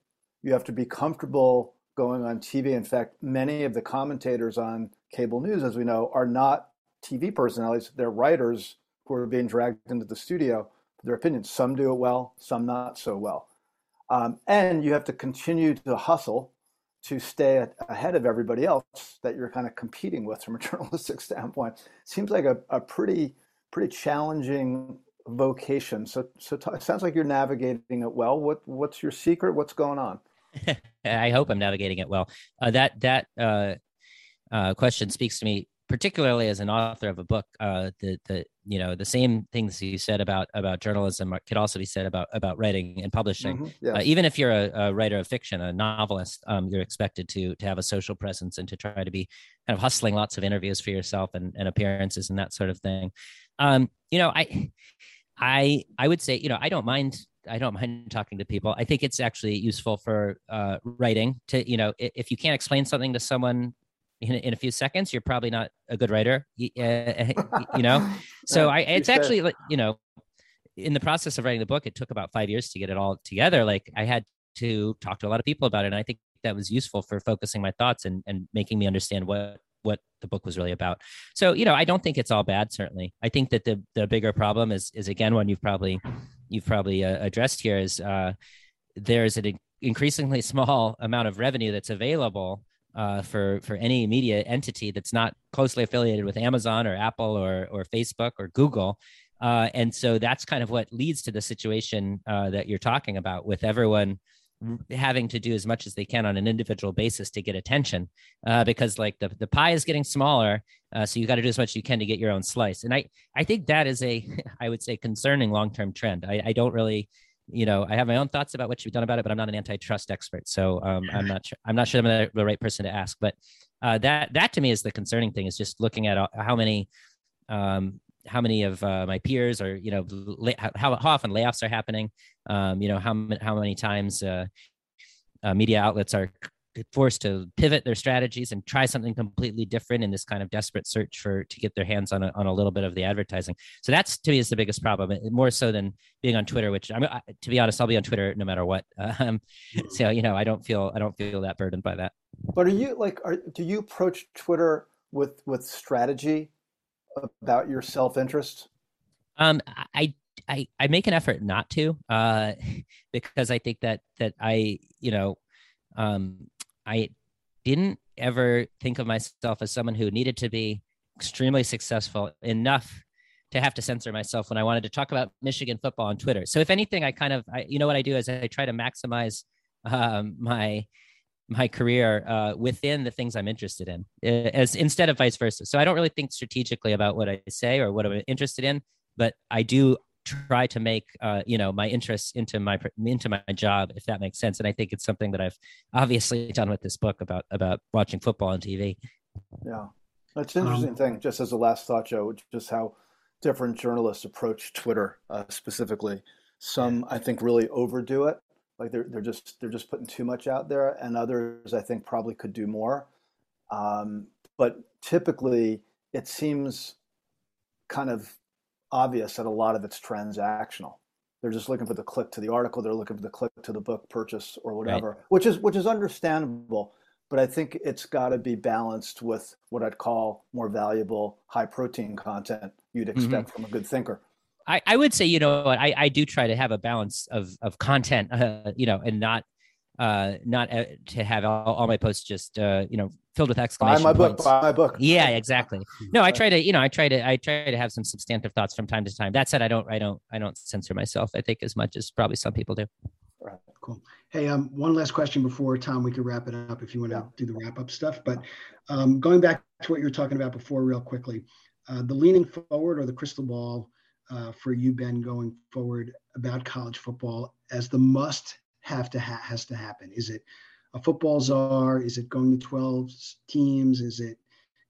S3: You have to be comfortable going on TV. In fact, many of the commentators on cable news, as we know, are not TV personalities. They're writers who are being dragged into the studio for their opinions. Some do it well, some not so well. Um, and you have to continue to hustle to stay ahead of everybody else that you're kind of competing with from a [laughs] journalistic standpoint. Seems like a, a pretty pretty challenging vocation. So so t- it sounds like you're navigating it well. What what's your secret? What's going on? [laughs]
S1: I hope I'm navigating it well. Uh, that that uh, uh, question speaks to me particularly as an author of a book. Uh, the the you know the same things you said about about journalism could also be said about about writing and publishing. Mm-hmm. Yes. Uh, even if you're a, a, writer of fiction, a novelist, um, you're expected to to have a social presence and to try to be kind of hustling lots of interviews for yourself and, and appearances and that sort of thing. Um, you know, I I I would say you know I don't mind I don't mind talking to people. I think it's actually useful for uh, writing to, you know, if you can't explain something to someone in, in a few seconds, you're probably not a good writer, uh, you know? [laughs] So I, it's actually like, you know, in the process of writing the book, it took about five years to get it all together. Like I had to talk to a lot of people about it. And I think that was useful for focusing my thoughts and, and making me understand what, what the book was really about. So, you know, I don't think it's all bad, certainly. I think that the, the bigger problem is, is again, one you've probably you've probably uh, addressed here is uh, there's an increasingly [laughs] small amount of revenue that's available uh, for for any media entity that's not closely affiliated with Amazon or Apple or or Facebook or Google. Uh, and so that's kind of what leads to the situation uh, that you're talking about with everyone having to do as much as they can on an individual basis to get attention uh, because like the, the pie is getting smaller uh, so you got to do as much as you can to get your own slice and i i think that is a [laughs] i would say concerning long-term trend i, I don't really you know i have my own thoughts about what should be done about it but i'm not an antitrust expert. So um, i'm [laughs] not sure i'm not sure i'm the, the right person to ask but uh, that that to me is the concerning thing is just looking at how many um, how many of uh, my peers are you know how, how often layoffs are happening. Um, you know how, how many times uh, uh, media outlets are forced to pivot their strategies and try something completely different in this kind of desperate search for to get their hands on a, on a little bit of the advertising. So that's to me is the biggest problem more so than being on twitter which i'm to be honest i'll be on twitter no matter what. [laughs] Um, so you know i don't feel i don't feel that burdened by that.
S3: But are you like are, do you approach twitter with with strategy about your self-interest?
S1: Um, I, I, I make an effort not to, uh, [laughs] because I think that, that I, you know, um, I didn't ever think of myself as someone who needed to be extremely successful enough to have to censor myself when I wanted to talk about Michigan football on Twitter. So if anything, I kind of, I, you know, what I do is I try to maximize um, my my career uh, within the things I'm interested in, as instead of vice versa. So I don't really think strategically about what I say or what I'm interested in, but I do try to make uh, you know my interests into my into my job, if that makes sense. And I think it's something that I've obviously done with this book about about watching football on TV.
S3: Yeah, that's an interesting um, thing. Just as a last thought, Joe, just how different journalists approach Twitter uh, specifically. Some I think really overdo it like they're they're just they're just putting too much out there, and others I think probably could do more. Um, but typically, it seems kind of obvious that a lot of it's transactional. They're just looking for the click to the article. They're looking for the click to the book purchase or whatever, right. which is which is understandable. But I think it's got to be balanced with what I'd call more valuable, high protein content you'd mm-hmm. expect mm-hmm. from a good thinker.
S1: I, I would say, you know, what? I, I do try to have a balance of, of content, uh, [laughs] you know, and not, uh, not uh, to have all, all, my posts just, uh, you know, filled with exclamation
S3: buy my
S1: points.
S3: book, buy my book.
S1: Yeah, exactly. No, I try to, you know, I try to, I try to have some substantive thoughts from time to time. That said, I don't, I don't, I don't censor myself. I think as much as probably some people do.
S2: Right. Cool. Hey, um, one last question before Tom, we could wrap it up if you want to do the wrap up stuff. But um, going back to what you were talking about before, real quickly, uh, the leaning forward or the crystal ball uh, for you, Ben, going forward about college football as the must have to ha- has to happen? Is it a football czar? Is it going to 12 teams? Is it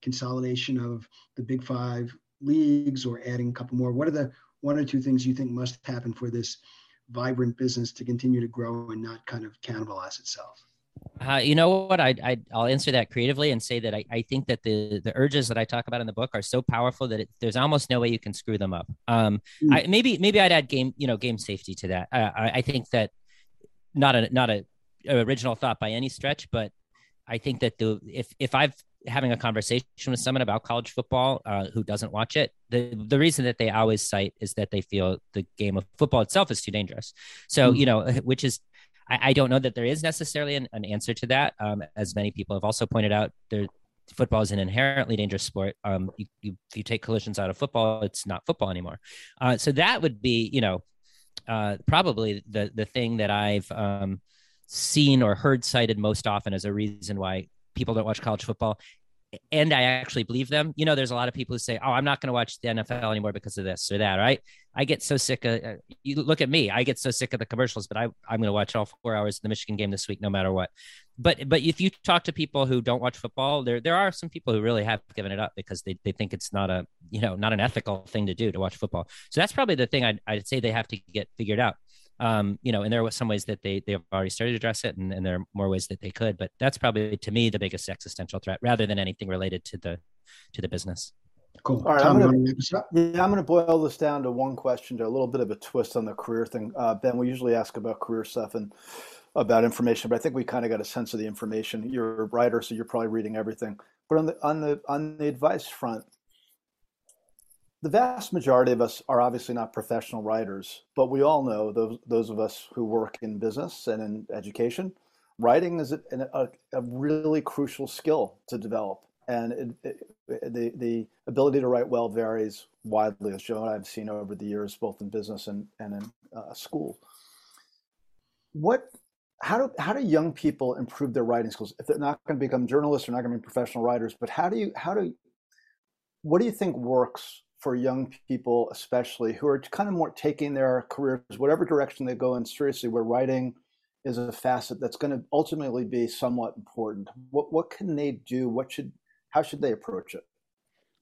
S2: consolidation of the Big Five leagues or adding a couple more? What are the one or two things you think must happen for this vibrant business to continue to grow and not kind of cannibalize itself?
S1: Uh, you know what? I, will answer that creatively and say that I, I think that the the urges that I talk about in the book are so powerful that it, there's almost no way you can screw them up. Um, mm. I, maybe maybe I'd add game you know game safety to that. Uh, I, I think that not a not a, a original thought by any stretch, but I think that the if if I've having a conversation with someone about college football uh, who doesn't watch it, the the reason that they always cite is that they feel the game of football itself is too dangerous. So mm. you know, [laughs] which is I, I, don't know that there is necessarily an, an answer to that. Um, as many people have also pointed out, there football is an inherently dangerous sport. Um, you, you, if you take collisions out of football, it's not football anymore. Uh, so that would be, you know, uh, probably the the thing that I've um, seen or heard cited most often as a reason why people don't watch college football and I actually believe them. You know, there's a lot of people who say, "Oh, I'm not going to watch the NFL anymore because of this or that." Right? I get so sick of. Uh, you look at me. I get so sick of the commercials, but I I'm going to watch all four hours of the Michigan game this week, no matter what. But but if you talk to people who don't watch football, there there are some people who really have given it up because they, they think it's not a you know not an ethical thing to do to watch football. So that's probably the thing I'd, I'd say they have to get figured out um, you know, and there were some ways that they they've already started to address it, and, and there are more ways that they could. But that's probably to me the biggest existential threat, rather than anything related to the to the business.
S2: Cool.
S3: All right, Tom, I'm gonna, yeah, I'm going to boil this down to one question, to a little bit of a twist on the career thing. Uh, ben, we usually ask about career stuff and about information, but I think we kind of got a sense of the information. You're a writer, so you're probably reading everything. But on the on the on the advice front, the vast majority of us are obviously not professional writers, but we all know those those of us who work in business and in education, writing is a, a, a really crucial skill to develop, and it, it, the the ability to write well varies widely, as Joe and I've seen over the years, both in business and and in uh, school. What how do how do young people improve their writing skills if they're not going to become journalists or not going to be professional writers? But how do you how do what do you think works for young people, especially who are kind of more taking their careers, whatever direction they go in, seriously, where writing is a facet that's going to ultimately be somewhat important. What what can they do? What should how should they approach it?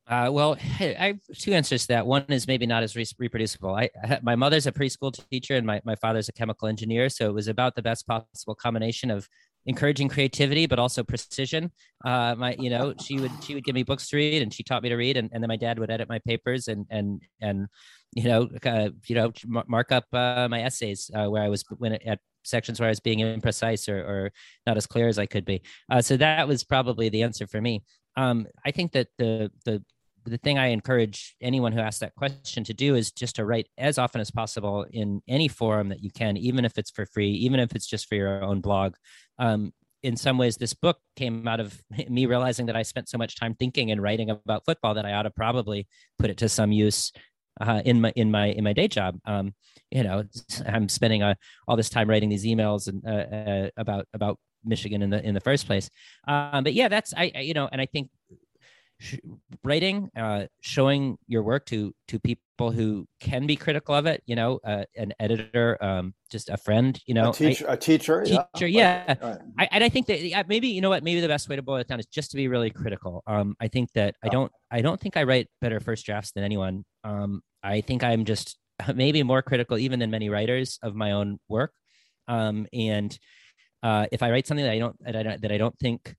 S1: Uh, well, I have two answers to that. One is maybe not as re- reproducible. I, I, my mother's a preschool teacher and my, my father's a chemical engineer, so it was about the best possible combination of encouraging creativity but also precision. Uh my you know she would she would give me books to read and she taught me to read and, and then my dad would edit my papers and and and you know uh, you know mark up uh, my essays uh, where i was when at sections where i was being imprecise or, or not as clear as i could be. Uh, so that was probably the answer for me. Um i think that the the the thing I encourage anyone who asks that question to do is just to write as often as possible in any forum that you can, even if it's for free, even if it's just for your own blog. Um, in some ways, this book came out of [laughs] me realizing that I spent so much time thinking and writing about football that I ought to probably put it to some use uh, in my in my in my day job. Um, you know, [laughs] I'm spending uh, all this time writing these emails and uh, uh, about about Michigan in the in the first place. Um, but yeah, that's I, I you know, and I think sh- writing, uh, showing your work to to people who can be critical of it. You know, uh, an editor, um, just a friend. You know,
S3: a teacher, I, a teacher,
S1: teacher. Yeah, yeah. Right. I, and I think that maybe you know what, maybe the best way to boil it down is just to be really critical. Um, I think that I don't, I don't think I write better first drafts than anyone. Um, I think I'm just [laughs] maybe more critical even than many writers of my own work. Um, and uh, if I write something that I don't that I don't, that I don't think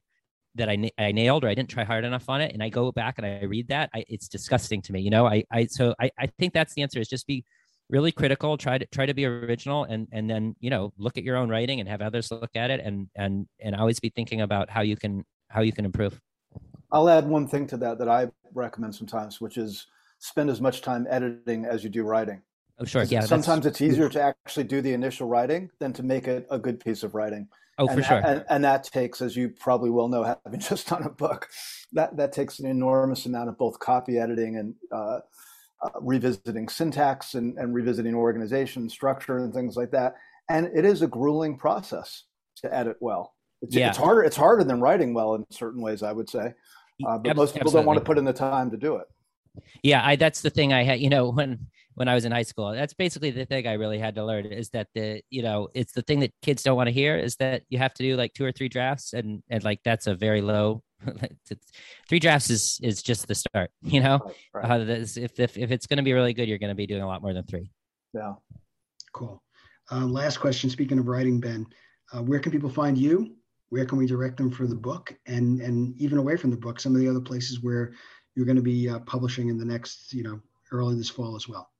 S1: that I, I nailed or I didn't try hard enough on it and I go back and I read that, I, it's disgusting to me. You know, I, I, so I, I think that's the answer is just be really critical, try to try to be original and, and then, you know, look at your own writing and have others look at it and, and, and always be thinking about how you can, how you can improve.
S3: I'll add one thing to that, that I recommend sometimes, which is spend as much time editing as you do writing.
S1: Oh, sure. Yeah.
S3: Sometimes it's easier to actually do the initial writing than to make it a good piece of writing.
S1: Oh,
S3: and
S1: for
S3: that,
S1: sure.
S3: And, and, that takes, as you probably well know, [laughs] having just done a book, that that takes an enormous amount of both copy editing and uh, uh, revisiting syntax and, and revisiting organization structure and things like that. And it is a grueling process to edit well. It's, yeah. it's harder. It's harder than writing well in certain ways, I would say. Uh, but most people Absolutely. don't want to put in the time to do it.
S1: Yeah, I that's the thing I had. You know, when when I was in high school, that's basically the thing I really had to learn is that the you know it's the thing that kids don't want to hear is that you have to do like two or three drafts and and like that's a very low. [laughs] three drafts is is just the start. [laughs] You know, right, right. Uh, if if if it's going to be really good, you're going to be doing a lot more than three.
S3: Yeah.
S2: Cool. Uh, last question. Speaking of writing, Ben, uh, where can people find you? Where can we direct them for the book? And and even away from the book, some of the other places where you're going to be uh, publishing in the next, you know, early this fall as well?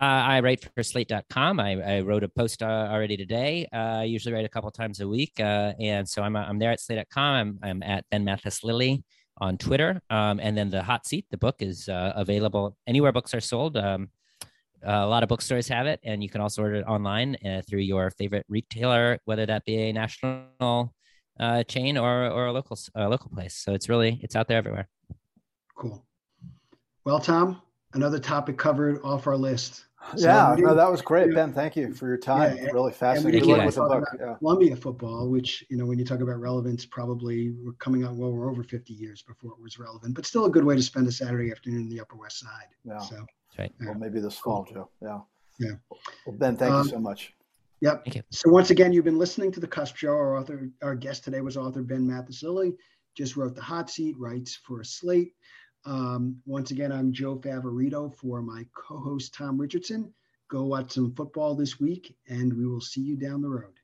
S1: Uh, I write for slate.com. I, I wrote a post uh, already today. Uh, I usually write a couple times a week. Uh, and so I'm, I'm there at slate.com. I'm, I'm at Ben Mathis-Lilley on Twitter. Um, and then the hot seat, the book is uh, available anywhere books are sold. Um, a lot of bookstores have it, and you can also order it online uh, through your favorite retailer, whether that be a national uh, chain or or a local local place. So it's really it's out there everywhere.
S2: Cool. Well, Tom, another topic covered off our list.
S3: So yeah, no, that was great, Ben. Thank you for your time. Yeah, really fascinating.
S1: Thank you with the
S2: book. Yeah. Columbia football, which you know, when you talk about relevance, probably we're coming out well, we're over 50 years before it was relevant, but still a good way to spend a Saturday afternoon in the Upper West Side.
S3: Yeah.
S2: So,
S1: right.
S3: Well, maybe this fall, Joe. Yeah.
S2: Yeah.
S3: Well, Ben, thank um, you so much.
S2: Yep. Thank you. So once again, you've been listening to the Cusp Show. Our author, our guest today was author Ben Mathis-Lilley. Just wrote the hot seat, writes for a Slate. Um, once again, I'm Joe Favorito for my co-host Tom Richardson. Go watch some football this week, and we will see you down the road.